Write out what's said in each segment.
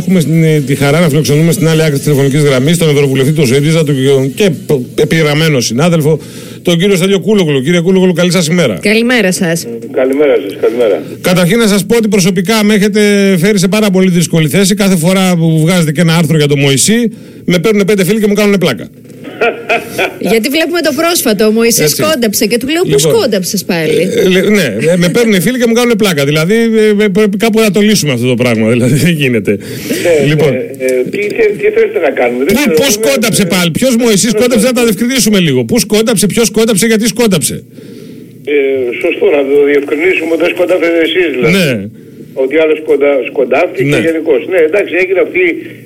Έχουμε την, τη χαρά να φιλοξενούμε στην άλλη άκρη της τηλεφωνικής γραμμής τον Ευρωβουλευτή του ΣΥΡΙΖΑ τον, και επιγραμμένο συνάδελφο, τον κύριο Στέλιο Κούλογλου. Κύριε Κούλογλου, καλή σας ημέρα. Καλημέρα σας. Καλημέρα σας, καλημέρα. Καταρχήν να σας πω ότι προσωπικά με έχετε φέρει σε πάρα πολύ δύσκολη θέση. Κάθε φορά που βγάζετε και ένα άρθρο για τον Μωυσή, με παίρνουν πέντε φίλοι και μου κάνουν πλάκα. Γιατί βλέπουμε το πρόσφατο. Ο Μωυσή κόνταψε και του λέω λοιπόν, πώ κόνταψες πάλι; Ε, ε, ναι, ε, με παίρνουν οι φίλοι και μου κάνουν πλάκα. Δηλαδή ε, πρέπει κάπου να το λύσουμε αυτό το πράγμα. Δηλαδή δεν γίνεται. Ναι, λοιπόν. Ε, τι, τι θέλετε να κάνουμε. Πώς κόνταψε πάλι. Ποιος Μωυσή κόνταψε να τα διευκρινίσουμε λίγο. Πούς σκόνταψε, ποιος σκόνταψε, γιατί σκόνταψε. Ε, σωστό να το διευκρινίσουμε ότι δεν σκόνταψε εσείς δηλαδή. Ναι. Ότι άλλος σκοντάφτηκε ναι. γενικώς. Ναι, εντάξει, έγινε αυτή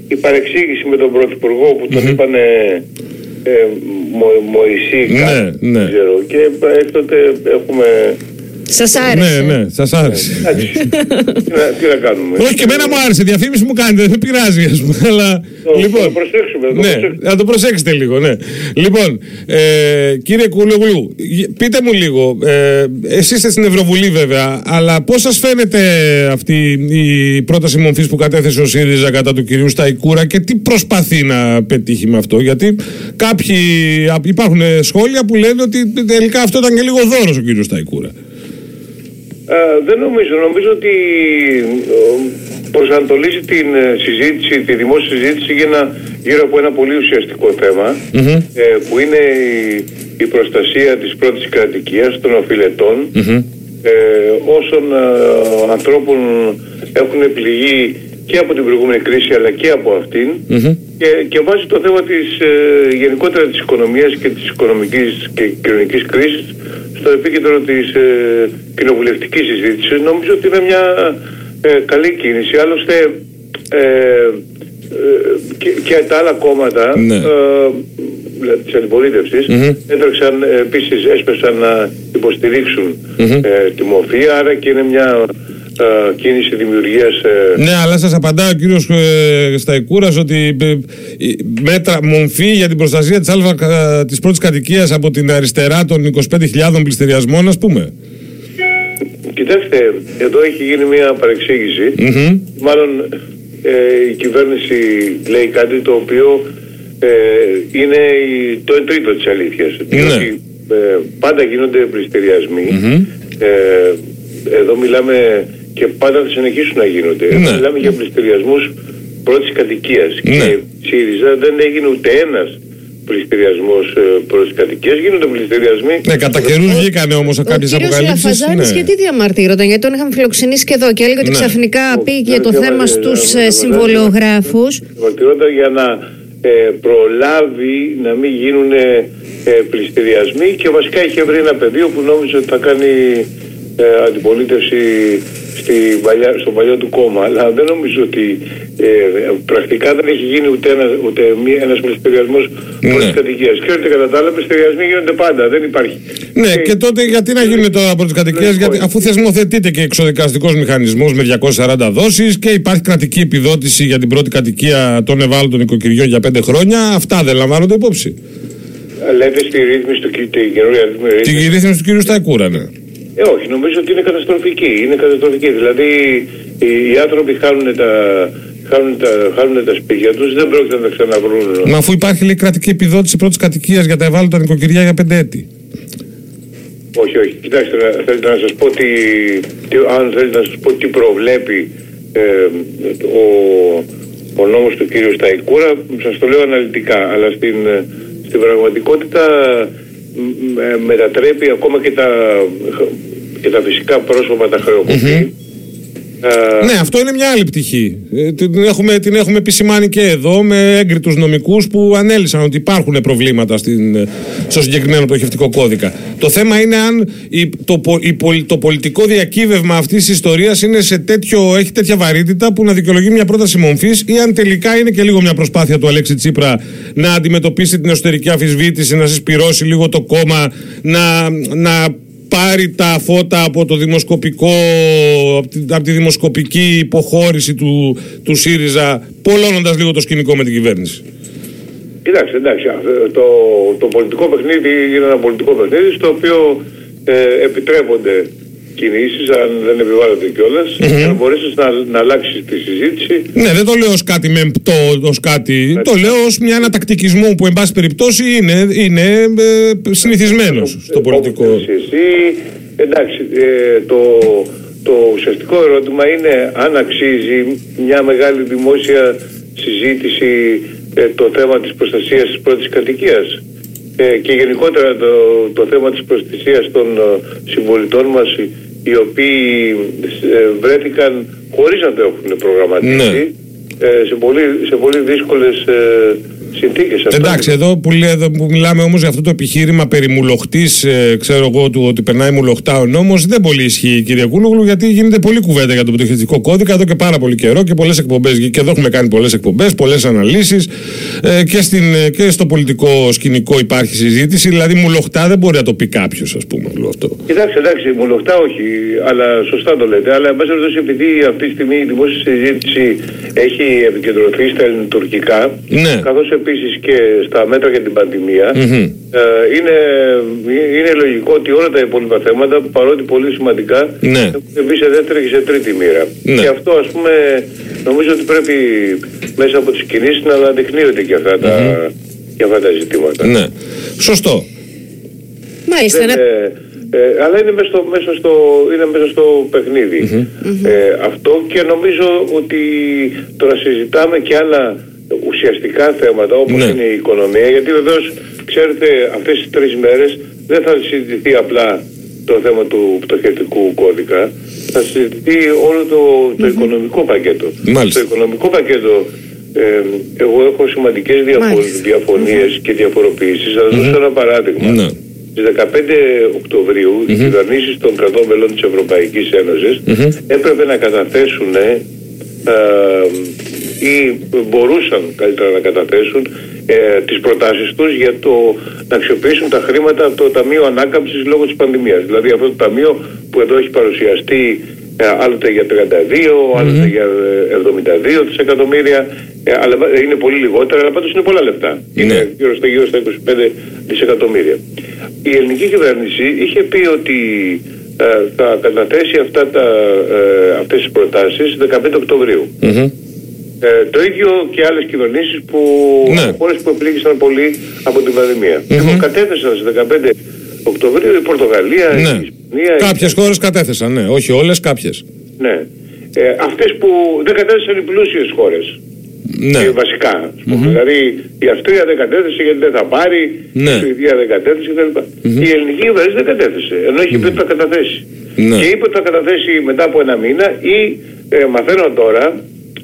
η παρεξήγηση με τον Πρωθυπουργό που τον mm-hmm. είπανε ε, Μωυσή, ναι, ναι. ξέρω. Και έκτοτε έχουμε Σας άρεσε. Ναι, ναι, σας άρεσε. τι, να, κάνουμε; Όχι, και εμένα μου άρεσε. Διαφήμιση μου κάνετε, δεν πειράζει, ας πούμε. Αλλά, το, λοιπόν, το προσέξουμε. Το ναι, προσέξουμε. να το προσέξετε λίγο, ναι. Λοιπόν, ε, κύριε Κουλογλου, πείτε μου λίγο. Ε, Εσείς είστε στην Ευρωβουλή, βέβαια, αλλά πώς σας φαίνεται αυτή η πρόταση μορφή που κατέθεσε ο ΣΥΡΙΖΑ κατά του κυρίου Σταϊκούρα και τι προσπαθεί να πετύχει με αυτό; Γιατί κάποιοι υπάρχουν σχόλια που λένε ότι τελικά αυτό ήταν και λίγο δώρος ο κύριος Σταϊκούρα. Ε, δεν νομίζω. Νομίζω ότι προσανατολίζει την ε, συζήτηση, τη δημόσια συζήτηση γύρω από ένα πολύ ουσιαστικό ε, που είναι η, προστασία της πρώτης κρατικίας των οφειλετών όσων ανθρώπων έχουν πληγεί και από την προηγούμενη κρίση αλλά και από αυτην και, και βάζει το θέμα της γενικότερα της οικονομίας και της οικονομικής και κοινωνικής κρίσης στο επίκεντρο της ε, κοινοβουλευτικής συζήτησης νομίζω ότι είναι μια ε, καλή κίνηση. Άλλωστε ε, ε και, και, τα άλλα κόμματα ναι. ε, της αντιπολίτευσης mm-hmm. έτρεξαν επίσης έσπεσαν να υποστηρίξουν ε, τη μορφή άρα και είναι μια κίνηση δημιουργίας. Ε, ναι, αλλά σας απαντά ο κύριος ε, Σταϊκούρας ότι ε, μέτρα μομφή για την προστασία της της πρώτης κατοικίας από την αριστερά των 25.000 πληστηριασμών, ας πούμε. Κοιτάξτε, εδώ έχει γίνει μια παρεξήγηση. Μάλλον η κυβέρνηση λέει κάτι το οποίο είναι το τρίτο της αλήθειας. Ναι. Διότι πάντα γίνονται πληστηριασμοί. εδώ μιλάμε και πάντα θα συνεχίσουν να γίνονται. Ναι. Μιλάμε για πληστηριασμού πρώτη κατοικία. Ναι. Και ΣΥΡΙΖΑ δεν έγινε ούτε ένα πληστηριασμό ε, πρώτη κατοικία. Γίνονται πληστηριασμοί. Ναι, κατά καιρού βγήκανε όμω κάποιε αποκαλύψει. Ο κ. Ναι. γιατί διαμαρτύρονταν, γιατί τον είχαμε φιλοξενήσει και εδώ και έλεγε ότι ναι. ξαφνικά ναι. πήγε το θέμα στου ε, συμβολιογράφου. Διαμαρτύρονταν για να ε, προλάβει να μην γίνουν ε, πληστηριασμοί και βασικά είχε βρει ένα πεδίο που νόμιζε ότι θα κάνει ε, αντιπολίτευση στη παλιά, στο παλιό του κόμμα. Αλλά δεν νομίζω ότι ε, πρακτικά δεν έχει γίνει ούτε, ένας, ούτε ένας πληστηριασμός ναι. πρώτης κατοικίας. Και ότι κατά τα άλλα πληστηριασμοί γίνονται πάντα. Δεν υπάρχει. Ναι, και, και τότε γιατί να γίνουν τώρα πρώτης κατοικίας, γιατί, αφού θεσμοθετείται και εξοδικαστικός μηχανισμός με 240 δόσεις και υπάρχει κρατική επιδότηση για την πρώτη κατοικία των ευάλωτων οικοκυριών για 5 χρόνια, αυτά δεν λαμβάνονται υπόψη. Λέτε στη ρύθμιση του, την ρύθμιση του κ. Σταϊκούρα, ναι. Ε, όχι, νομίζω ότι είναι καταστροφική. Είναι καταστροφική. Δηλαδή οι άνθρωποι χάνουν τα, χάνουν τα, χάνουν τα σπίτια τους, δεν πρόκειται να τα ξαναβρούν. Μα αφού υπάρχει λέει, κρατική επιδότηση πρώτης κατοικίας για τα ευάλωτα νοικοκυριά για πέντε έτη. Όχι, όχι. Κοιτάξτε, θέλετε να σας πω τι, τι, αν θέλετε να σας πω τι προβλέπει ε, ο, ο νόμος του κύριου Σταϊκούρα, σας το λέω αναλυτικά, αλλά στην, στην πραγματικότητα μετατρέπει ακόμα και τα, και τα φυσικά πρόσωπα τα χρεοκοπη ναι, αυτό είναι μια άλλη πτυχή. Ε, την έχουμε, την έχουμε επισημάνει και εδώ με έγκριτους νομικούς που ανέλησαν ότι υπάρχουν προβλήματα στην, στο συγκεκριμένο πτωχευτικό κώδικα. Το θέμα είναι αν η, το, το πολιτικό διακύβευμα αυτής της ιστορίας είναι σε τέτοιο, έχει τέτοια βαρύτητα που να δικαιολογεί μια πρόταση μομφής ή αν τελικά είναι και λίγο μια προσπάθεια του Αλέξη Τσίπρα να αντιμετωπίσει την εσωτερική αφισβήτηση, να συσπυρώσει λίγο το κόμμα, να, να πάρει τα φώτα από το δημοσκοπικό, από τη, δημοσκοπική υποχώρηση του, του ΣΥΡΙΖΑ, πολλώνοντας λίγο το σκηνικό με την κυβέρνηση. Κοιτάξτε, εντάξει, το, το πολιτικό παιχνίδι είναι ένα πολιτικό παιχνίδι στο οποίο ε, επιτρέπονται κινήσεις, αν δεν επιβάλλονται κιόλας, mm-hmm. για να μπορέσεις να, να αλλάξεις τη συζήτηση. Ναι, δεν το λέω ως κάτι μεμπτό, ως κάτι, ναι. το λέω ως μια ανατακτικισμό που εν πάση περιπτώσει είναι, είναι ε, συνηθισμένος στο πολιτικό. Εσύ, εντάξει, ε, το, το ουσιαστικό ερώτημα είναι αν αξίζει μια μεγάλη δημόσια συζήτηση ε, το θέμα της προστασίας της πρώτης κατοικίας ε, και γενικότερα το, το θέμα της προστασίας των ε, συμπολιτών μας οι οποίοι βρέθηκαν χωρίς να το έχουν προγραμματίσει ναι. σε, πολύ, σε πολύ δύσκολες συνθήκες. Εντάξει, εδώ που, λέει, εδώ που μιλάμε όμως για αυτό το επιχείρημα περί μουλοχτής, ε, ξέρω εγώ, του ότι περνάει μουλοχτά ο νόμος, δεν πολύ ισχύει, κύριε Κούλογλου, γιατί γίνεται πολύ κουβέντα για τον πτωχευτικό κώδικα εδώ και πάρα πολύ καιρό και πολλές εκπομπές. Και εδώ έχουμε κάνει πολλές εκπομπές, πολλές αναλύσεις ε, και, ε, και στο πολιτικό σκηνικό υπάρχει συζήτηση. Δηλαδή, μουλοχτά δεν μπορεί να το πει κάποιος, ας πούμε. Αυτό. Κοιτάξτε, εντάξει, μουλοχτά όχι, αλλά σωστά το λέτε. Αλλά, εν πάση επειδή αυτή τη στιγμή η δημόσια συζήτηση έχει επικεντρωθεί στα ελληνοτουρκικά, ναι. καθώς επίσης και στα μέτρα για την πανδημια ε, είναι, είναι λογικό ότι όλα τα υπόλοιπα θέματα, παρότι πολύ σημαντικά, ναι. έχουν μπει σε δεύτερη και σε τρίτη μοίρα. Ναι. Και αυτό ας πούμε νομίζω ότι πρέπει μέσα από τις κινήσεις να αναδεικνύονται και αυτά, τα, και αυτά τα ζητήματα. Ναι. Σωστό. Μάλιστα. Ε, ε, αλλά είναι μέσα στο, μέσα στο, είναι μέσα στο παιχνιδι Ε, αυτό και νομίζω ότι τώρα συζητάμε και άλλα ουσιαστικά θέματα όπως ναι. είναι η οικονομία γιατί βεβαίως ξέρετε αυτές τις τρεις μέρες δεν θα συζητηθεί απλά το θέμα του πτωχευτικού κώδικα θα συζητηθεί όλο το, το οικονομικό πακέτο. Μάλιστα. Το οικονομικό πακέτο ε, εγώ έχω σημαντικές διαφο διαφωνίες και διαφοροποιήσεις. Θα δώσω ένα παράδειγμα. Ναι. Στις 15 Οκτωβρίου mm-hmm. οι κυβερνήσεις των κρατών μελών της Ευρωπαϊκής Ένωσης έπρεπε να καταθέσουν ε, ή μπορούσαν καλύτερα να καταθέσουν ε, τις προτάσεις τους για το να αξιοποιήσουν τα χρήματα από το Ταμείο Ανάκαμψης λόγω της πανδημίας. Δηλαδή αυτό το ταμείο που εδώ έχει παρουσιαστεί ε, άλλοτε για 32, mm-hmm. άλλοτε για 72 ε, δισεκατομμύρια, ε, αλλά είναι πολύ λιγότερα, αλλά πάντως είναι πολλά λεφτά. Mm-hmm. Είναι γύρω στα, γύρω στα 25 δισεκατομμύρια. Η ελληνική κυβέρνηση είχε πει ότι ε, θα καταθέσει αυτά τα, ε, αυτές τις προτάσεις 15 Οκτωβρίου. Mm-hmm. Ε, το ίδιο και άλλες κυβερνήσεις που. Ναι. χώρε που επλήγησαν πολύ από την πανδημία. Mm-hmm. Λοιπόν, κατέθεσαν στις 15 Οκτωβρίου η Πορτογαλία, ναι. η Ισπανία. Κάποιες η... χώρες κατέθεσαν, ναι. Όχι όλες, κάποιες. Ναι. Ε, Αυτές που δεν κατέθεσαν οι πλούσιες χώρες. Ναι. Και βασικά. Mm-hmm. Δηλαδή η Αυστρία δεν κατέθεσε γιατί δεν θα πάρει, ναι. η Σουηδία δεν κατέθεσε κτλ. Mm-hmm. Η ελληνική κυβέρνηση δεν κατέθεσε. Ενώ έχει πει ότι θα καταθέσει. Ναι. Και είπε ότι θα καταθέσει μετά από ένα μήνα ή ε, μαθαίνω τώρα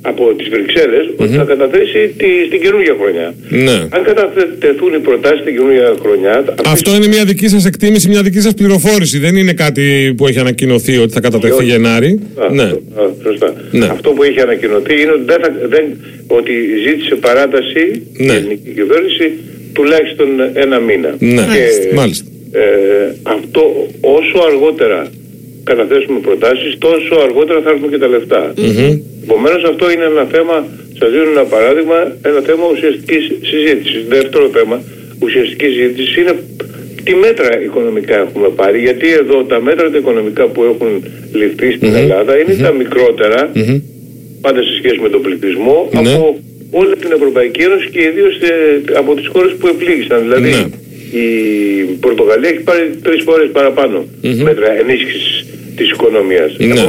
από τις Βρυξέλλες mm-hmm. ότι θα καταθέσει τη, στην καινούργια χρονιά. Ναι. Αν καταθεθούν οι προτάσεις στην καινούργια χρονιά... Αυτό είναι μια δική σας εκτίμηση, μια δική σας πληροφόρηση. Δεν είναι κάτι που έχει ανακοινωθεί ότι θα κατατεθεί Γενάρη. Α, ναι. Α, σωστά. Ναι. Αυτό που έχει ανακοινωθεί είναι ότι, δεν θα, δεν, ότι ζήτησε παράταση ναι. η ελληνική κυβέρνηση τουλάχιστον ένα μήνα. Ναι. Και, Μάλιστα. Ε, αυτό όσο αργότερα καταθέσουμε προτάσεις τόσο αργότερα θα έρθουν και τα λεφτά. Mm-hmm. Επομένως, αυτό είναι ένα θέμα, σας δίνω ένα παράδειγμα, ένα θέμα ουσιαστικής συζήτησης. Δεύτερο θέμα ουσιαστικής συζήτησης είναι τι μέτρα οικονομικά έχουμε πάρει. Γιατί εδώ τα μέτρα τα οικονομικά που έχουν ληφθεί στην Ελλάδα είναι τα μικρότερα, πάντα σε σχέση με τον πληθυσμό, ναι. από όλη την Ευρωπαϊκή Ένωση και ιδίως ε, από τις χώρες που επλήγησαν. Δηλαδή, ναι. η Πορτογαλία έχει πάρει τρεις φορές παραπάνω μέτρα ενίσχυσης της οικονομίας. Ναι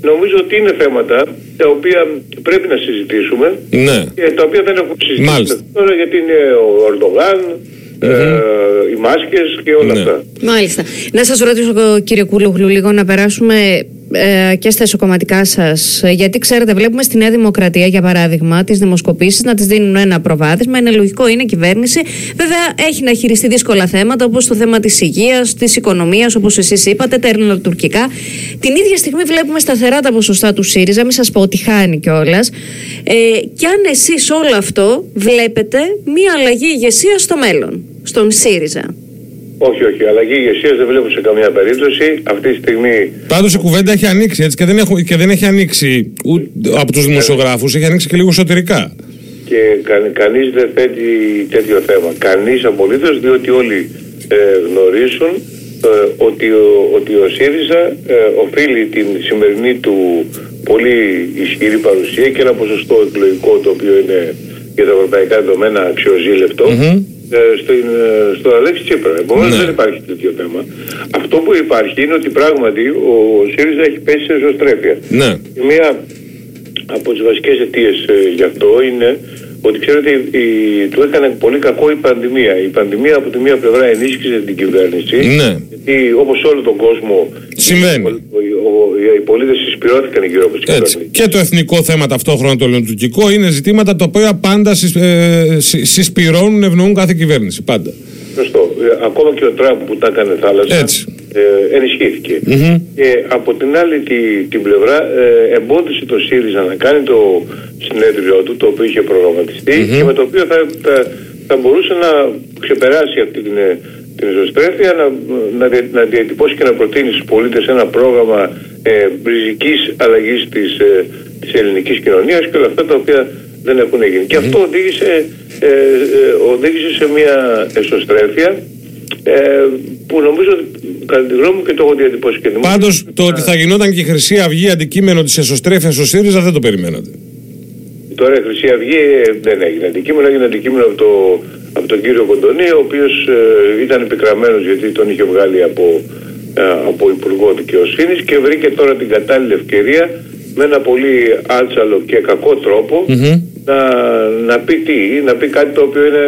νομίζω ότι είναι θέματα τα οποία πρέπει να συζητήσουμε ναι. και τα οποία δεν έχουμε συζητήσει τώρα γιατί είναι ο Ορντογάν, ε, οι μάσκες και όλα ναι. αυτά. Μάλιστα. Να σας ρωτήσω κύριε Κούλογλου λίγο να περάσουμε ε, και στα εσωκομματικά σας. Γιατί ξέρετε, βλέπουμε στη Νέα Δημοκρατία, για παράδειγμα, τις δημοσκοπήσεις να τις δίνουν ένα προβάδισμα. Είναι λογικό, είναι κυβέρνηση. Βέβαια, έχει να χειριστεί δύσκολα θέματα, όπως το θέμα της υγείας, της οικονομίας, όπως εσείς είπατε, τα ελληνοτουρκικά. Την ίδια στιγμή βλέπουμε σταθερά τα ποσοστά του ΣΥΡΙΖΑ, μην σας πω ότι χάνει κιόλας. Ε, και αν εσείς όλο αυτό βλέπετε μία αλλαγή ηγεσία στο μέλλον, στον ΣΥΡΙΖΑ. Όχι, όχι. Αλλαγή ηγεσίας δεν βλέπω σε καμία περίπτωση. Αυτή τη στιγμή. Πάντως η κουβέντα έχει ανοίξει έτσι και δεν, έχω, και δεν έχει ανοίξει ούτε από τους δημοσιογράφους, έχει ανοίξει και λίγο εσωτερικά. Και κα, κανείς δεν θέτει τέτοιο θέμα. Κανείς απολύτως, διότι όλοι ε, γνωρίζουν ότι, ο, ότι ο ΣΥΡΙΖΑ ε, οφείλει την σημερινή του πολύ ισχυρή παρουσία και ένα ποσοστό εκλογικό το οποίο είναι για τα ευρωπαϊκά δεδομένα αξιοζήλευτο ε, στην, ε, στο Αλέξη Τσίπρα. Επομένω ναι. δεν υπάρχει τέτοιο θέμα. Αυτό που υπάρχει είναι ότι πράγματι ο ΣΥΡΙΖΑ έχει πέσει σε ζωστρέφεια. Ναι. μία από τις βασικές αιτίες ε, γι' αυτό είναι ότι ξέρετε η, του έκανε πολύ κακό η πανδημία. Η πανδημία από τη μία πλευρά ενίσχυσε την κυβέρνηση. Ναι. Γιατί όπως όλο τον κόσμο. Συμβαίνει. Οι, οι πολίτες συσπηρώθηκαν γύρω από την κυβέρνηση. Και το εθνικό θέμα ταυτόχρονα το ελληνοτουρκικό είναι ζητήματα τα οποία πάντα ε, συσπηρώνουν, ευνοούν κάθε κυβέρνηση. Πάντα. Σωστό. Ε, ακόμα και ο Τραμπ που τα έκανε θάλασσα. Έτσι ε, ενισχύθηκε. Και από την άλλη τη, την πλευρά ε, εμπόδισε το ΣΥΡΙΖΑ να κάνει το συνέδριό του, το οποίο είχε και με το οποίο θα, θα, θα μπορούσε να ξεπεράσει αυτή την, την ισοστρέφεια, να, να, να διατυπώσει και να προτείνει στους πολίτες ένα πρόγραμμα ε, ριζικής αλλαγής της, ε, της ελληνικής κοινωνίας και όλα αυτά τα οποία δεν έχουν γίνει. Και αυτό οδήγησε, ε, ε, οδήγησε σε μια εσωστρέφεια ε, που νομίζω ότι κατά τη γνώμη μου και το έχω διατυπώσει και Πάντως το ότι θα γινόταν και η Χρυσή Αυγή αντικείμενο της εσωστρέφειας στο ΣΥΡΙΖΑ δεν το περιμένατε. Τώρα η Χρυσή Αυγή ε, δεν έγινε αντικείμενο, έγινε αντικείμενο από, το, από τον κύριο Κοντονή, ο οποίος ε, ήταν επικραμένο γιατί τον είχε βγάλει από, ε, από Υπουργό Δικαιοσύνης και βρήκε τώρα την κατάλληλη ευκαιρία με ένα πολύ άλτσαλο και κακό να, να πει τι, να πει κάτι το οποίο είναι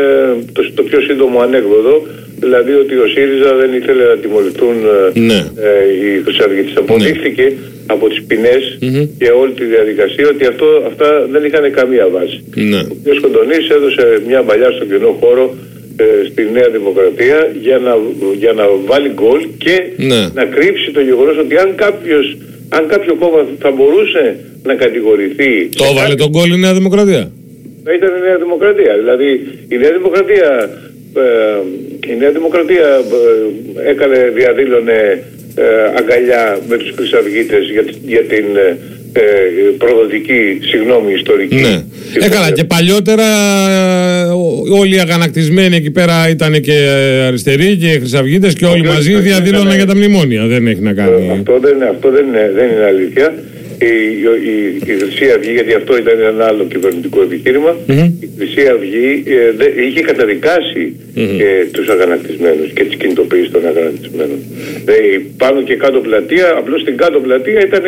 το, το πιο σύντομο ανέκδοτο δηλαδή ότι ο ΣΥΡΙΖΑ δεν ήθελε να τιμωρηθούν ε, ναι. ε, οι Χρυσαυγίτες. Αποδείχθηκε από τις ποινές και όλη τη διαδικασία ότι αυτό, αυτά δεν είχαν καμία βάση. Ναι. Ο κ. Κοντονής έδωσε μια παλιά στον κοινό χώρο ε, στη Νέα Δημοκρατία για να, για να βάλει γκολ και ναι. να κρύψει το γεγονός ότι αν, κάποιος, αν κάποιο κόμμα θα μπορούσε να κατηγορηθεί... Το έβαλε τον γκολ η Νέα Δημοκρατία. Θα ήταν η Νέα Δημοκρατία. Δηλαδή η Νέα Δημοκρατία ε, η Νέα Δημοκρατία ε, έκανε, διαδήλωνε ε, αγκαλιά με τους Χρυσαυγίτες για, για την ε, προδοτική, συγγνώμη, ιστορική. Ναι. Έκανα και παλιότερα όλοι οι αγανακτισμένοι εκεί πέρα ήταν και αριστεροί και χρυσαυγίτες και όλοι μαζί διαδήλωναν για τα μνημόνια. Δεν έχει να κάνει. Αυτό δεν, αυτό δεν, είναι, δεν είναι αλήθεια η, η, η Χρυσή Αυγή, γιατί αυτό ήταν ένα άλλο κυβερνητικό επιχείρημα, η Χρυσή Αυγή ε, είχε καταδικάσει mm-hmm. ε, τους αγανακτισμένους και τις κινητοποιήσεις των αγανακτισμένων. Ε, πάνω και κάτω πλατεία, απλώς στην κάτω πλατεία ήταν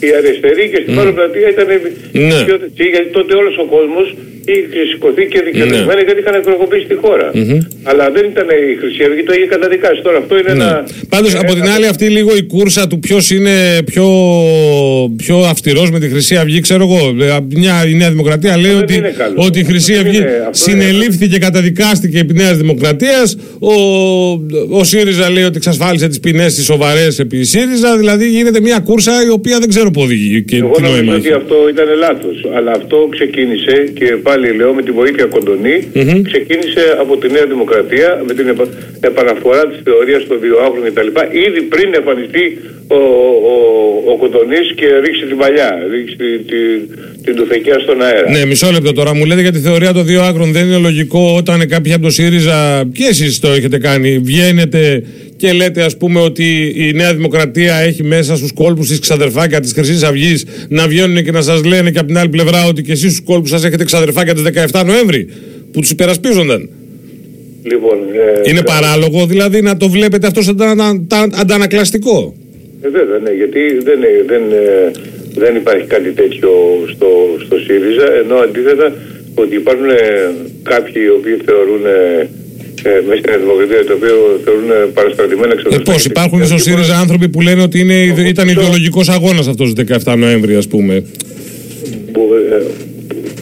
οι αριστεροί και στην mm. πάνω πλατεία ήταν ναι. οι γιατί τότε όλος ο κόσμος είχε σηκωθεί και δικαιωμένοι ναι. γιατί είχαν εκπροσωπήσει τη χώρα. Αλλά δεν ήταν η Χρυσή Αυγή, το είχε καταδικάσει. Τώρα αυτό είναι ναι. ένα. Πάντως από την άλλη, αυτή λίγο η κούρσα του ποιος είναι πιο, πιο αυστηρός με τη Χρυσή Αυγή, ξέρω εγώ. Ε, μια, η Νέα Δημοκρατία λέει ότι, ότι η Χρυσή Αυγή είναι, συνελήφθηκε, καταδικάστηκε επί Νέας Δημοκρατίας. Ο, ο ΣΥΡΙΖΑ λέει ότι εξασφάλισε τις ποινές τη σοβαρές επί ΣΥΡΙΖΑ. Δηλαδή γίνεται μια κούρσα η οποία δεν ξέρω πού οδηγεί. Και εγώ νομίζω ότι αυτό ήταν λάθος. Αλλά αυτό ξεκίνησε και πάλι λέω με τη βοήθεια Κοντονή, ξεκίνησε από τη Νέα Δημοκρατία με την επαναφορά της θεωρίας των δύο άγρων κτλ. Ήδη πριν εμφανιστεί ο, ο, ο Κοντονής και ρίξει την παλιά, ρίξει την, την, την τουφεκιά στον αέρα. Ναι, μισό λεπτό τώρα. Μου λέτε για τη θεωρία των δύο άκρων. Δεν είναι λογικό όταν κάποιοι από το ΣΥΡΙΖΑ, και εσείς το έχετε κάνει, βγαίνετε και λέτε ας πούμε ότι η Νέα Δημοκρατία έχει μέσα στους κόλπους της ξαδερφάκια της Χρυσής Αυγής να βγαίνουν και να σας λένε και από την άλλη πλευρά ότι και εσείς στους κόλπους σας έχετε ξαδερφάκια της 17 Νοέμβρη που τους υπερασπίζονταν. Λοιπόν, ε, είναι παράλογο δηλαδή να το βλέπετε αυτό σαν αντανακλαστικό; Ε, βέβαια, ναι, γιατί δεν, δεν, ε, δεν υπάρχει κάτι τέτοιο στο, στο ΣΥΡΙΖΑ, ενώ αντίθετα ότι υπάρχουν ε, κάποιοι οι οποίοι θεωρούν ε, μέσα στην Δημοκρατία, το οποίο θεωρούν παραστρατημένα εξοδοτικά. Ε, Πώς, υπάρχουν στο ΣΥΡΙΖΑ άνθρωποι που λένε ότι είναι, ήταν ιδεολογικός αγώνας αυτός το 17 Νοέμβρη, ας πούμε. Ε,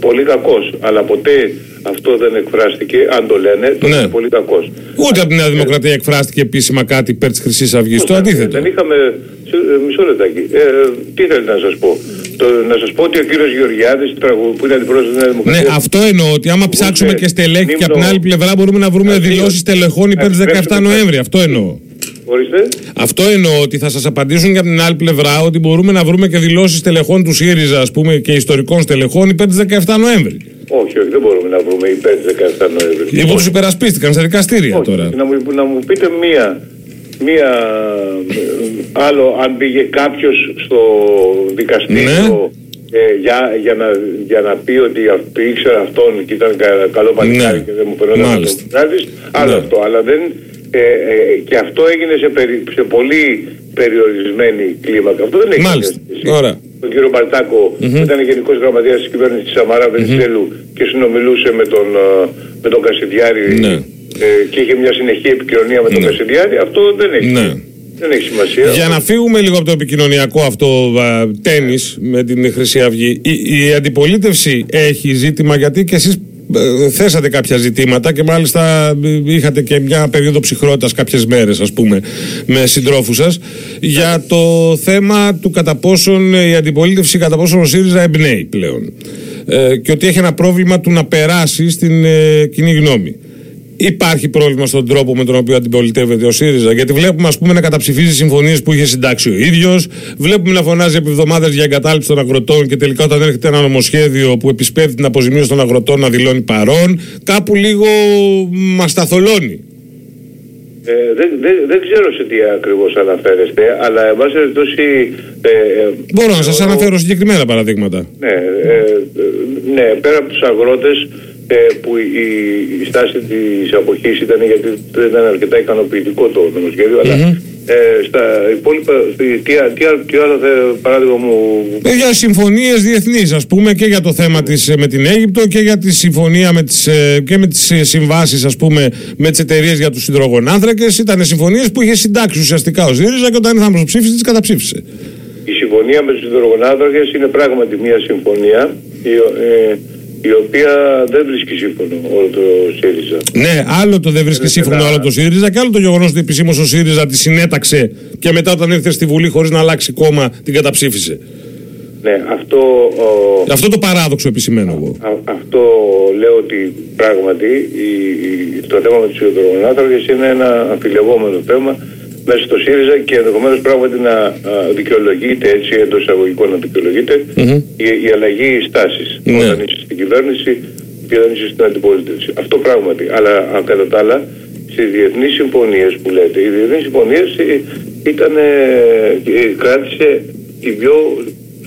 πολύ κακός, αλλά ποτέ αυτό δεν εκφράστηκε. Αν το λένε, το ναι. είναι πολύ κακός. Ούτε από τη Νέα Δημοκρατία εκφράστηκε επίσημα κάτι υπέρ της Χρυσής Αυγής. Το αντίθετο. Δεν είχαμε. Ε, μισό λεπτάκι. Ε, τι θέλετε να σας πω; Το, να σας πω ότι ο κύριος Γεωργιάδης που ήταν αντιπρόεδρος της Νέας Δημοκρατίας. Ναι, αυτό εννοώ. Ότι άμα ψάξουμε και στελέχη και από την άλλη πλευρά μπορούμε να βρούμε δηλώσεις τελεχών υπέρ της 17 Νοέμβρη. Αυτό εννοώ. Ορίστε. Αυτό εννοώ ότι θα σας απαντήσουν για την άλλη πλευρά ότι μπορούμε να βρούμε και δηλώσεις τελεχών του ΣΥΡΙΖΑ ας πούμε, και ιστορικών στελεχών υπέρ της 17 Νοέμβρη. Όχι, όχι, δεν μπορούμε να βρούμε υπέρ της 17 Νοέμβρη. Λοιπόν, τους υπερασπίστηκαν στα δικαστήρια όχι, τώρα. Να μου, να μου πείτε μία μία άλλο αν πήγε κάποιος στο δικαστήριο Ναι. ε, για, για, να, για να πει ότι αυ- ήξερε αυτόν και ήταν κα- καλό παλικάρι Ναι. και δεν μου φαινόταν να το Μάλιστα. βγάζεις, άλλο Ναι. αυτό. Αλλά δεν, ε, ε, και αυτό έγινε σε, περι- σε πολύ περιορισμένη κλίμακα. Αυτό δεν έχει Μάλιστα. καμία σχέση. Ωραία. Τον κύριο Μπαλτάκο που ήταν γενικός γραμματέας της κυβέρνησης της Σαμαρά Βενιζέλου και συνομιλούσε με τον, ε, με τον Κασιδιάρη Ναι. Ε, και είχε μια συνεχή επικοινωνία με τον Ναι. Κασιδιάρη. Αυτό δεν έχει, Ναι. δεν έχει σημασία. Για να φύγουμε λίγο από το επικοινωνιακό αυτό τέννη με την Χρυσή Αυγή, η, η αντιπολίτευση έχει ζήτημα γιατί και εσείς ε, θέσατε κάποια ζητήματα και μάλιστα ε, είχατε και μια περίοδο ψυχρότητας κάποιες μέρες ας πούμε με συντρόφους σας για το θέμα του κατά πόσον η αντιπολίτευση κατά πόσον ο ΣΥΡΙΖΑ εμπνέει πλέον ε, και ότι έχει ένα πρόβλημα του να περάσει στην ε, κοινή γνώμη. Υπάρχει πρόβλημα στον τρόπο με τον οποίο αντιπολιτεύεται ο ΣΥΡΙΖΑ. Γιατί βλέπουμε, ας πούμε, να καταψηφίζει συμφωνίες που είχε συντάξει ο ίδιος. Βλέπουμε να φωνάζει επί εβδομάδες για εγκατάλειψη των αγροτών και τελικά όταν έρχεται ένα νομοσχέδιο που επισπεύδει την αποζημίωση των αγροτών να δηλώνει παρόν. Κάπου λίγο μα ταθολώνει. Ε, δεν, δεν, δεν ξέρω σε τι ακριβώς αναφέρεστε, αλλά εν πάση περιπτώσει... Ε, ε, Μπορώ να σας ο- αναφέρω συγκεκριμένα παραδείγματα. Ναι, ε, ε, ναι, πέρα από τους αγρότες ε, που η, η στάση της αποχής ήταν γιατί δεν ήταν αρκετά ικανοποιητικό το νομοσχέδιο, αλλά ε, στα υπόλοιπα, στη- τι, α- τι, α- τι άλλο θε- παράδειγμα μου... Ε, Για συμφωνίες διεθνείς, ας πούμε, και για το θέμα της, ε, με την Αίγυπτο και για τη συμφωνία με τις, ε, και με τις συμβάσεις, ας πούμε, με τις εταιρείες για τους υδρογονάνθρακε. Ήταν συμφωνίες που είχε συντάξει ουσιαστικά ο ΣΥΡΙΖΑ και όταν ήρθαν προ ψήφιση, τι καταψήφισε. Η συμφωνία με τους υδρογονάδρακες είναι πράγματι μια συμφωνία η, ο- ε, η οποία δεν βρίσκει σύμφωνο όλο το ΣΥΡΙΖΑ. Ναι, άλλο το δεν βρίσκει Δεν σύμφωνο πειράζει. άλλο το ΣΥΡΙΖΑ και άλλο το γεγονός ότι επισήμως ο ΣΥΡΙΖΑ τη συνέταξε και μετά όταν ήρθε στη Βουλή χωρίς να αλλάξει κόμμα την καταψήφισε. Ναι, αυτό, ο, Αυτό το παράδοξο επισημαίνω εγώ. α- αυτό λέω ότι πράγματι η, η- το θέμα με τους υδρογονάδρακες είναι ένα αμφιλεγόμενο θέμα μέσα στο ΣΥΡΙΖΑ και ενδεχομένως πράγματι να α, δικαιολογείται έτσι εντός εισαγωγικών να δικαιολογείται η, η αλλαγή στάσης Ναι. όταν είσαι στην κυβέρνηση και όταν είσαι στην αντιπολίτευση. Αυτό πράγματι. Αλλά α, κατά τα άλλα στις διεθνείς συμφωνίες που λέτε, οι διεθνείς συμφωνίες ήταν, ε, ε, κράτησε την πιο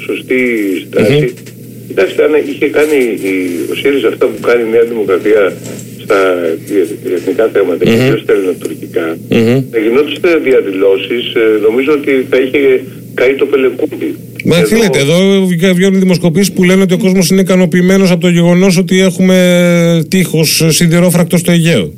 σωστή στάση. Κοιτάξτε, αν είχε κάνει η- ο ΣΥΡΙΖΑ αυτά που κάνει η Νέα Δημοκρατία στα διεθ- διεθνικά θέματα και πιο στα ελληνοτουρκικά, θα γινόντουσαν διαδηλώσει, νομίζω ότι θα είχε καεί το πελεκούδι. Μα τι λέτε, εδώ βγαίνουν δημοσκοπήσεις που λένε ότι ο κόσμος είναι ικανοποιημένος από το γεγονός ότι έχουμε τείχος σιδηρόφρακτο στο Αιγαίο.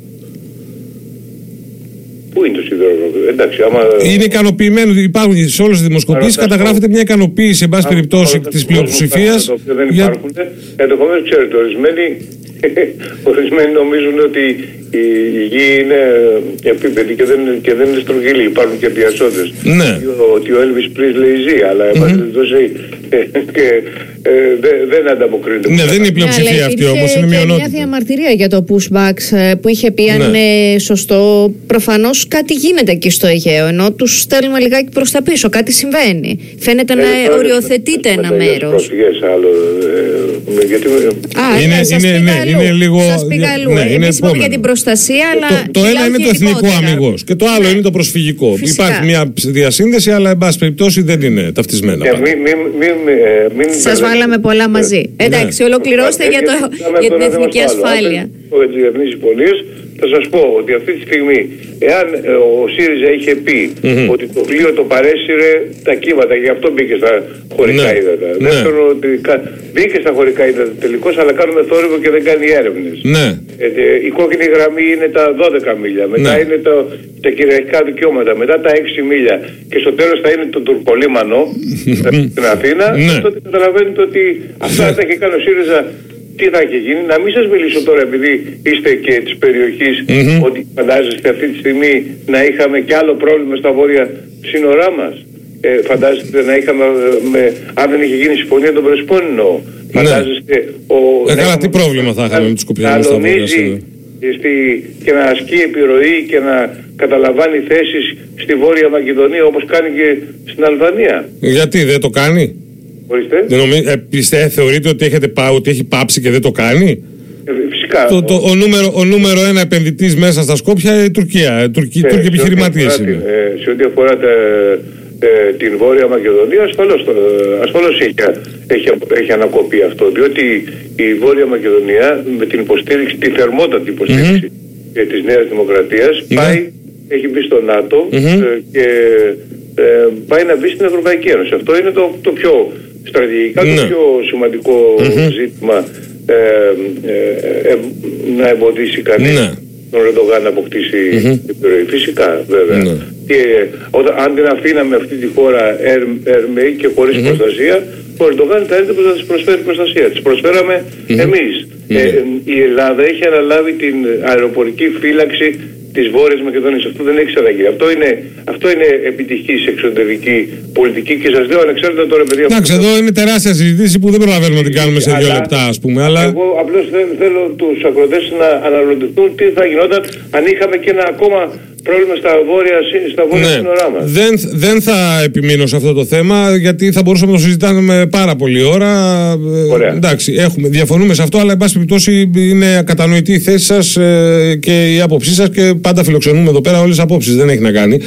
Πού είναι το σιδηρόδρομο, εντάξει, άμα. Είναι ικανοποιημένο, υπάρχουν σε όλες τις δημοσκοπήσεις, Άρα, καταγράφεται μια ικανοποίηση, εν πάση άμα περιπτώσει, όλα της τα πράγματα πλειοψηφίας. τα οποία δεν για- υπάρχουν. Ενδεχομένω, ξέρετε, ορισμένοι, ορισμένοι νομίζουν ότι η, η γη είναι επίπεδη και δεν, και δεν είναι στρογγυλή. Υπάρχουν και διασώτε. Ναι. Ότι ο Elvis Presley ζει, αλλά εν πάση περιπτώσει ε, και, ε, δεν- δεν ανταποκρίνεται. Ναι, δεν είναι η Ναι, πλειοψηφία αλλά αυτή υπήρχε όμως, είναι και μια μειονότητα. διαμαρτυρία για το pushback ε, που είχε πει αν Ναι. είναι σωστό. Προφανώ κάτι γίνεται εκεί στο Αιγαίο, ενώ του στέλνουμε λιγάκι προ τα πίσω. Κάτι συμβαίνει. Φαίνεται να Ε, τώρα, οριοθετείται ένα μετά για τους μέρο. πρόσφυγες, άλλο, ε, γιατί, Α, Είναι- ναι, σας είναι- πήγα ναι, αλλού. είναι λίγο- Σας πήγα αλλού. ναι, είναι Εμείς είπαμε επόμενο. για την προστασία, αλλά. Το, το ένα μιλάω είναι το εθνικό γενικότερα. αμυγό και το άλλο Ναι. είναι το προσφυγικό. Φυσικά. Υπάρχει μια διασύνδεση, αλλά εν πάση περιπτώσει δεν είναι ταυτισμένα. και πάντα. μην, μην, μην, ε, μην Σα βάλαμε πολλά μαζί. Εντάξει, ολοκληρώστε για, το, για την εθνική ασφάλεια. Για τι διεθνεί συμφωνίε θα σας πω ότι αυτή τη στιγμή, εάν ε, ο ΣΥΡΙΖΑ είχε πει ότι το πλοίο το παρέσυρε τα κύματα, γι' αυτό μπήκε στα χωρικά Ναι. ύδατα. Ναι. Δεύτερον, ότι κα- μπήκε στα χωρικά ύδατα τελικώς, αλλά κάνουμε θόρυβο και δεν κάνει έρευνες. Ναι. Ε, ε, η κόκκινη γραμμή είναι τα 12 μίλια, μετά Ναι. είναι το, τα κυριαρχικά δικαιώματα, μετά τα 6 μίλια και στο τέλος θα είναι το τουρκολίμανο στην Αθήνα. Ναι. Τότε καταλαβαίνετε ότι αυτά τα έχει κάνει ο ΣΥΡΙΖΑ. Τι θα έχει γίνει, να μην σας μιλήσω τώρα επειδή είστε και της περιοχής ότι φαντάζεστε αυτή τη στιγμή να είχαμε και άλλο πρόβλημα στα βόρεια σύνορά μας. Ε, φαντάζεστε να είχαμε, ε, με, αν δεν είχε γίνει συμφωνία των Πρεσπών εννοώ. Φαντάζεστε ο, Ε, να καλά, είχαμε- τι πρόβλημα θα είχαμε με τους Σκοπιανούς να στα βόρεια αλωνίζει σύνορα. στη, και να ασκεί επιρροή και να καταλαμβάνει θέσεις στη Βόρεια Μακεδονία όπως κάνει και στην Αλβανία. Γιατί δεν το κάνει; Ορίστε. Δεν νομι... ε, πιστε, θεωρείτε ότι, έχετε πά... ότι έχει πάψει και δεν το κάνει; φυσικά. Το, το, ο, νούμερο, ο νούμερο ένα επενδυτής μέσα στα Σκόπια η Τουρκία. Οι Τουρκοί, ε, Τούρκοι επιχειρηματίες είναι. σε ό,τι αφορά τα, ε, την Βόρεια Μακεδονία ασφαλώς, ασφαλώς έχει, έχει, έχει ανακοπεί αυτό διότι η Βόρεια Μακεδονία με την υποστήριξη, τη θερμότατη υποστήριξη mm-hmm. της Νέας Δημοκρατίας mm-hmm. πάει, έχει μπει στο ΝΑΤΟ mm-hmm. και ε, πάει να μπει στην Ευρωπαϊκή Ένωση. Αυτό είναι το, το πιο στρατηγικά το πιο σημαντικό ζήτημα ε, ε, ε, να εμποδίσει κανείς τον Ρεντογάν να αποκτήσει mm-hmm. επιρροή. Φυσικά βέβαια. Ναι. Και όταν, αν την αφήναμε αυτή τη χώρα ερμη και χωρίς προστασία, ο Ερντογάν θα έρθει να τη προσφέρει προστασία. Της προσφέραμε mm-hmm. Εμεί. Ε, η Ελλάδα έχει αναλάβει την αεροπορική φύλαξη της Βόρειας Μακεδονίας. Αυτό δεν έχει ξαναγίνει. Αυτό είναι, αυτό είναι επιτυχή εξωτερική πολιτική και σας λέω ανεξάρτητα τώρα, παιδιά. Εντάξει, εδώ είναι τεράστια συζήτηση που δεν προλαβαίνουμε να την κάνουμε σε δύο λεπτά, ας πούμε. Αλλά... Εγώ απλώς θέλω, θέλω τους ακροτές να αναρωτηθούν τι θα γινόταν αν είχαμε και ένα ακόμα πρόβλημα στα βόρεια, στα βόρεια ναι. σύνορά μας. Δεν, δεν θα επιμείνω σε αυτό το θέμα γιατί θα μπορούσαμε να το συζητάμε πάρα πολλή ώρα. Ε, Ωραία. εντάξει, έχουμε, διαφωνούμε σε αυτό, αλλά εν πάση περιπτώσει είναι κατανοητή η θέση σας ε, και η άποψή σας και πάντα φιλοξενούμε εδώ πέρα όλες τις απόψεις. Δεν έχει να κάνει.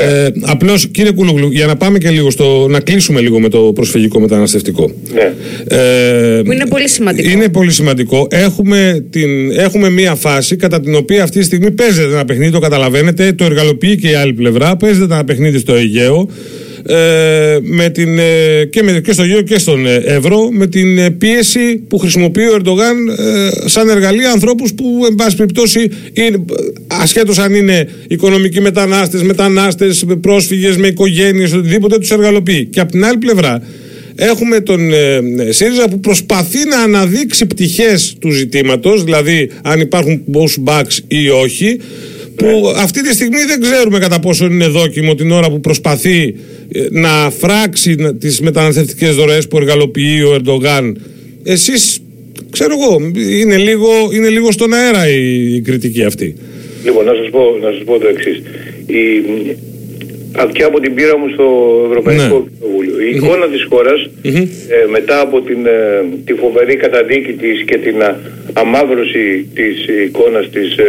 Ε, Απλώς, κύριε Κούλογλου, για να πάμε και λίγο στο. να κλείσουμε λίγο με το προσφυγικό μεταναστευτικό. Ναι. Ε, Που είναι πολύ σημαντικό. Είναι πολύ σημαντικό. Έχουμε, την, έχουμε μία φάση κατά την οποία αυτή τη στιγμή παίζεται ένα παιχνίδι, το καταλαβαίνετε το εργαλοποιεί και η άλλη πλευρά. Παίζεται ένα παιχνίδι στο Αιγαίο. Ε, με την, ε, και, με, και στο Αιγαίο και στον ε, Εύρο με την ε, πίεση που χρησιμοποιεί ο Ερντογάν σαν εργαλεία ανθρώπους που εν πάση περιπτώσει είναι, ασχέτως αν είναι οικονομικοί μετανάστες, μετανάστες, πρόσφυγες με οικογένειες, οτιδήποτε τους εργαλοποιεί. Και από την άλλη πλευρά έχουμε τον ε, ΣΥΡΙΖΑ που προσπαθεί να αναδείξει πτυχές του ζητήματος δηλαδή αν υπάρχουν pushbacks ή όχι που αυτή τη στιγμή δεν ξέρουμε κατά πόσο είναι δόκιμο την ώρα που προσπαθεί ε, να φράξει τις μεταναστευτικές δωρεές που εργαλοποιεί ο Ερντογάν. Εσείς, ξέρω εγώ, είναι λίγο, είναι λίγο στον αέρα η, κριτική αυτή. Λοιπόν, να σας πω, να σας πω το εξής. Η, και από την πείρα μου στο Ευρωπαϊκό ναι. Κοινοβούλιο. Η εικόνα της χωρας ε, μετά από την, ε, τη φοβερή καταδίκη της και την αμάβρωση της εικόνας της ε,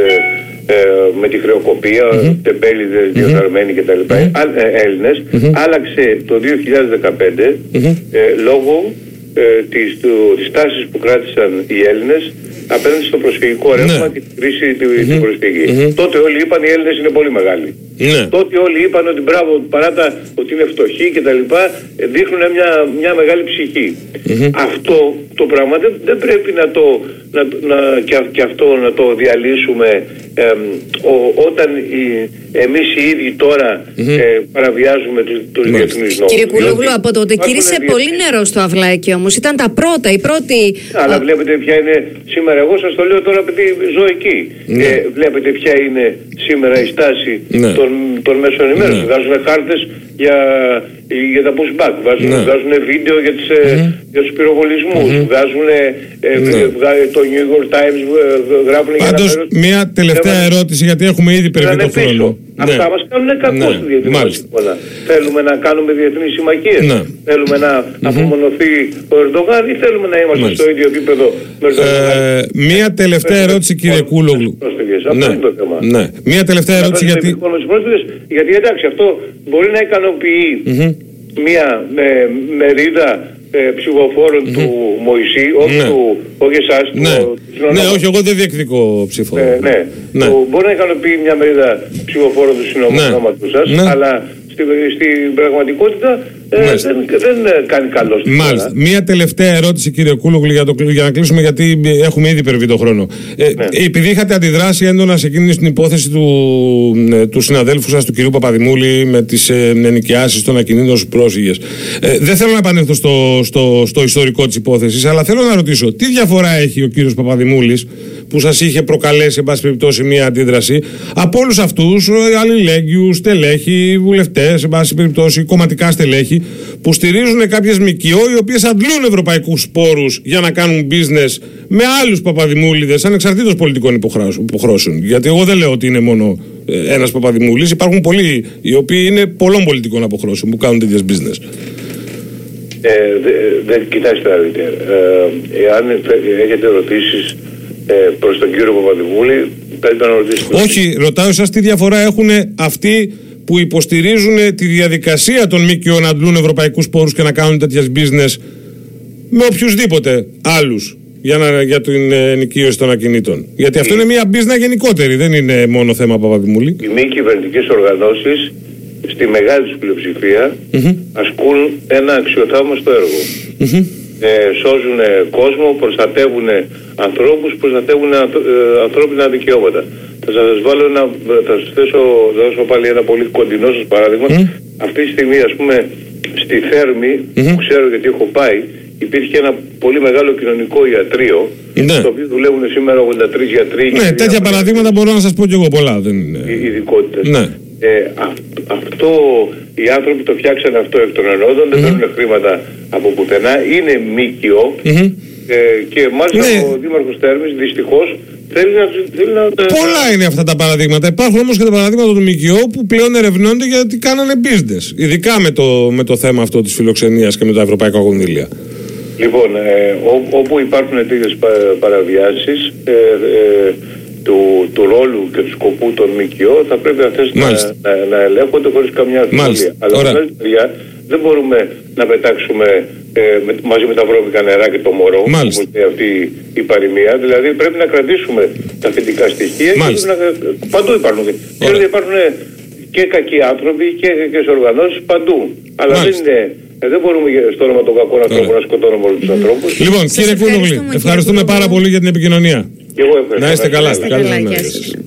με τη χρεοκοπία, mm-hmm. τεμπέληδες, mm-hmm. διεφθαρμένοι κτλ. Mm-hmm. Έλληνες, άλλαξε το 2015 ε, λόγω ε, της, του, της τάσης που κράτησαν οι Έλληνες απέναντι στο προσφυγικό ρεύμα ναι. και την κρίση του mm-hmm. προσφυγή. Mm-hmm. Τότε όλοι είπαν οι Έλληνες είναι πολύ μεγάλοι. Ναι. Τότε όλοι είπαν ότι μπράβο, παρά τα ότι είναι φτωχοί και τα λοιπά, δείχνουν μια, μια μεγάλη ψυχή. Mm-hmm. Αυτό το πράγμα δεν, δεν πρέπει να το, να, να, και, και αυτό να το διαλύσουμε ε, ο, όταν οι, εμείς οι ίδιοι τώρα mm-hmm. ε, παραβιάζουμε τους, τους διεθνείς νόμους. Κύριε Κουλόγλου, από τότε κύρισε πολύ νερό στο αυλάκι όμως. Ήταν τα πρώτα, η πρώτη... Αλλά βλέπετε ποια είναι σήμερα, εγώ σας το λέω τώρα επειδή ζω εκεί. Ναι. Ε, βλέπετε ποια είναι σήμερα η στάση ναι. Των, των μέσων ενημέρωσης. Ναι. Βγάζουν κάρτες για, για τα pushback, βάζουν, ναι. βγάζουν βίντεο για, τις, mm-hmm. για τους πυροβολισμούς, mm-hmm. βγάζουν ε, ναι. το New York Times γράφουν Πάντως, για να μια τελευταία ερώτηση γιατί έχουμε ήδη περίπου το χρόνο. Αυτά ναι. μας κάνουν κακό ναι. στη διεθνή συμφωνία. Θέλουμε να κάνουμε διεθνείς συμμαχίες, ναι. θέλουμε να mm-hmm. απομονωθεί ο Ερντογάν ή θέλουμε να είμαστε Μάλιστα. στο ίδιο επίπεδο με τον ε, Μια τελευταία ερώτηση κύριε Κούλογλου. Αυτό είναι το θέμα. Ναι. Μια τελευταία ερώτηση γιατί... Γιατί εντάξει αυτό μπορεί να ικανοποιεί μια μερίδα ε, ψηφοφόρων mm-hmm. του Μωυσή, όχι, ναι. του, όχι εσάς, ναι. του, ναι, όχι, εγώ δεν διεκδικώ ψήφο. Ε, ναι, ναι. Του, μπορεί να ικανοποιεί μια μερίδα ψηφοφόρων του συνομιλώματος ναι. σας, ναι. αλλά στην, στην πραγματικότητα ε, δεν, δεν ε, κάνει καλό στην Μάλιστα. Μία τελευταία ερώτηση, κύριε Κούλογλου, για, το, για να κλείσουμε, γιατί έχουμε ήδη υπερβεί το χρόνο. Ε, ναι. Επειδή είχατε αντιδράσει έντονα σε εκείνη την υπόθεση του, ε, του συναδέλφου σας, του κυρίου Παπαδημούλη, με τις ε, ενοικιάσει των ακινήτων στους πρόσφυγες. Ε, δεν θέλω να επανέλθω στο, στο, στο ιστορικό της υπόθεσης, αλλά θέλω να ρωτήσω, τι διαφορά έχει ο κύριος Παπαδημούλης που σας είχε προκαλέσει, εν πάση περιπτώσει, μία αντίδραση από όλους αυτούς, αλληλέγγυους, στελέχη, βουλευτές, εν πάση περιπτώσει, κομματικά στελέχη, που στηρίζουν κάποιες ΜΚΟ οι οποίες αντλούν ευρωπαϊκούς πόρου για να κάνουν business με άλλους παπαδημούλιδες, ανεξαρτήτως πολιτικών υποχρώσεων. Γιατί εγώ δεν λέω ότι είναι μόνο ε, ένας παπαδημούλης, υπάρχουν πολλοί οι οποίοι είναι πολλών πολιτικών αποχρώσεων που κάνουν τέτοιες business. Ε, δεν κοιτάξτε να δείτε. Ε, εάν έχετε ερωτήσεις ε, προς τον κύριο Παπαδημούλη, καλύτερα να ρωτήσετε. Όχι, ρωτάω εσά τι διαφορά έχουν αυτοί που υποστηρίζουν τη διαδικασία των ΜΚΟ να αντλούν ευρωπαϊκούς πόρους και να κάνουν τέτοιες business με οποιουσδήποτε άλλους για, να, για την ε, ενοικίωση των ακινήτων. Γιατί αυτό είναι μια business γενικότερη, δεν είναι μόνο θέμα Παπαδημούλη. Οι μη κυβερνητικές οργανώσεις στη μεγάλη τους πλειοψηφία ασκούν ένα αξιοθαύμαστο έργο. Ε, σώζουν κόσμο, προστατεύουν ανθρώπους, προστατεύουν ε, ανθρώπινα δικαιώματα. Θα σας βάλω ένα, θα σας θέσω, θα δώσω πάλι ένα πολύ κοντινό σας παράδειγμα. Αυτή τη στιγμή ας πούμε στη Θέρμη, που ξέρω γιατί έχω πάει, υπήρχε ένα πολύ μεγάλο κοινωνικό ιατρείο, Ναι. στο οποίο δουλεύουν σήμερα 83 γιατροί. και Ναι, τέτοια διάφορα παραδείγματα μπορώ να σας πω κι εγώ πολλά. Δεν είναι... ειδικότητες. Ναι. Ε, α- αυτό, οι άνθρωποι το φτιάξανε αυτό εκ των ενόδων, δεν παίρνουν χρήματα από πουθενά, είναι ΜΚΟ ε, και μάλιστα Ναι. ο Δήμαρχος Θέρμης δυστυχώς θέλει να, τους- θέλει να τα- Πολλά είναι αυτά τα παραδείγματα. Υπάρχουν όμως και τα παραδείγματα του ΜΚΟ που πλέον ερευνώνται γιατί κάνανε business. Ειδικά με το, με το θέμα αυτό της φιλοξενίας και με τα ευρωπαϊκά κονδύλια. Λοιπόν, ε, ό- όπου υπάρχουν τέτοιες πα, παραβιάσεις ε, ε, του, του ρόλου και του σκοπού των ΜΚΟ θα πρέπει αυτές να, Μάλιστα. να, να ελέγχονται χωρίς καμιά αμφιβολία. Μάλιστα. Αλλά από Ωραία. την άλλη μεριά δεν μπορούμε να πετάξουμε ε, με, μαζί με τα βρώμικα νερά και το μωρό Μάλιστα. που είναι αυτή η παροιμία. Δηλαδή πρέπει να κρατήσουμε τα θετικά στοιχεία Μάλιστα. και πρέπει να, παντού υπάρχουν. Ξέρετε, υπάρχουν και κακοί άνθρωποι και κακές οργανώσεις παντού. Αλλά δεν Μάλιστα. είναι ε, δεν μπορούμε για- στο όνομα των κακών ανθρώπων Ωραία. να σκοτώνουμε όλους τους ανθρώπους. Λοιπόν, Σας κύριε ευχαριστούμε, Κούλογλη, κύριε ευχαριστούμε Κούλογλου. πάρα πολύ για την επικοινωνία. Και εγώ ευχαριστώ. Να είστε καλά. είστε Καλή καλά, συνέχεια. γεια σας.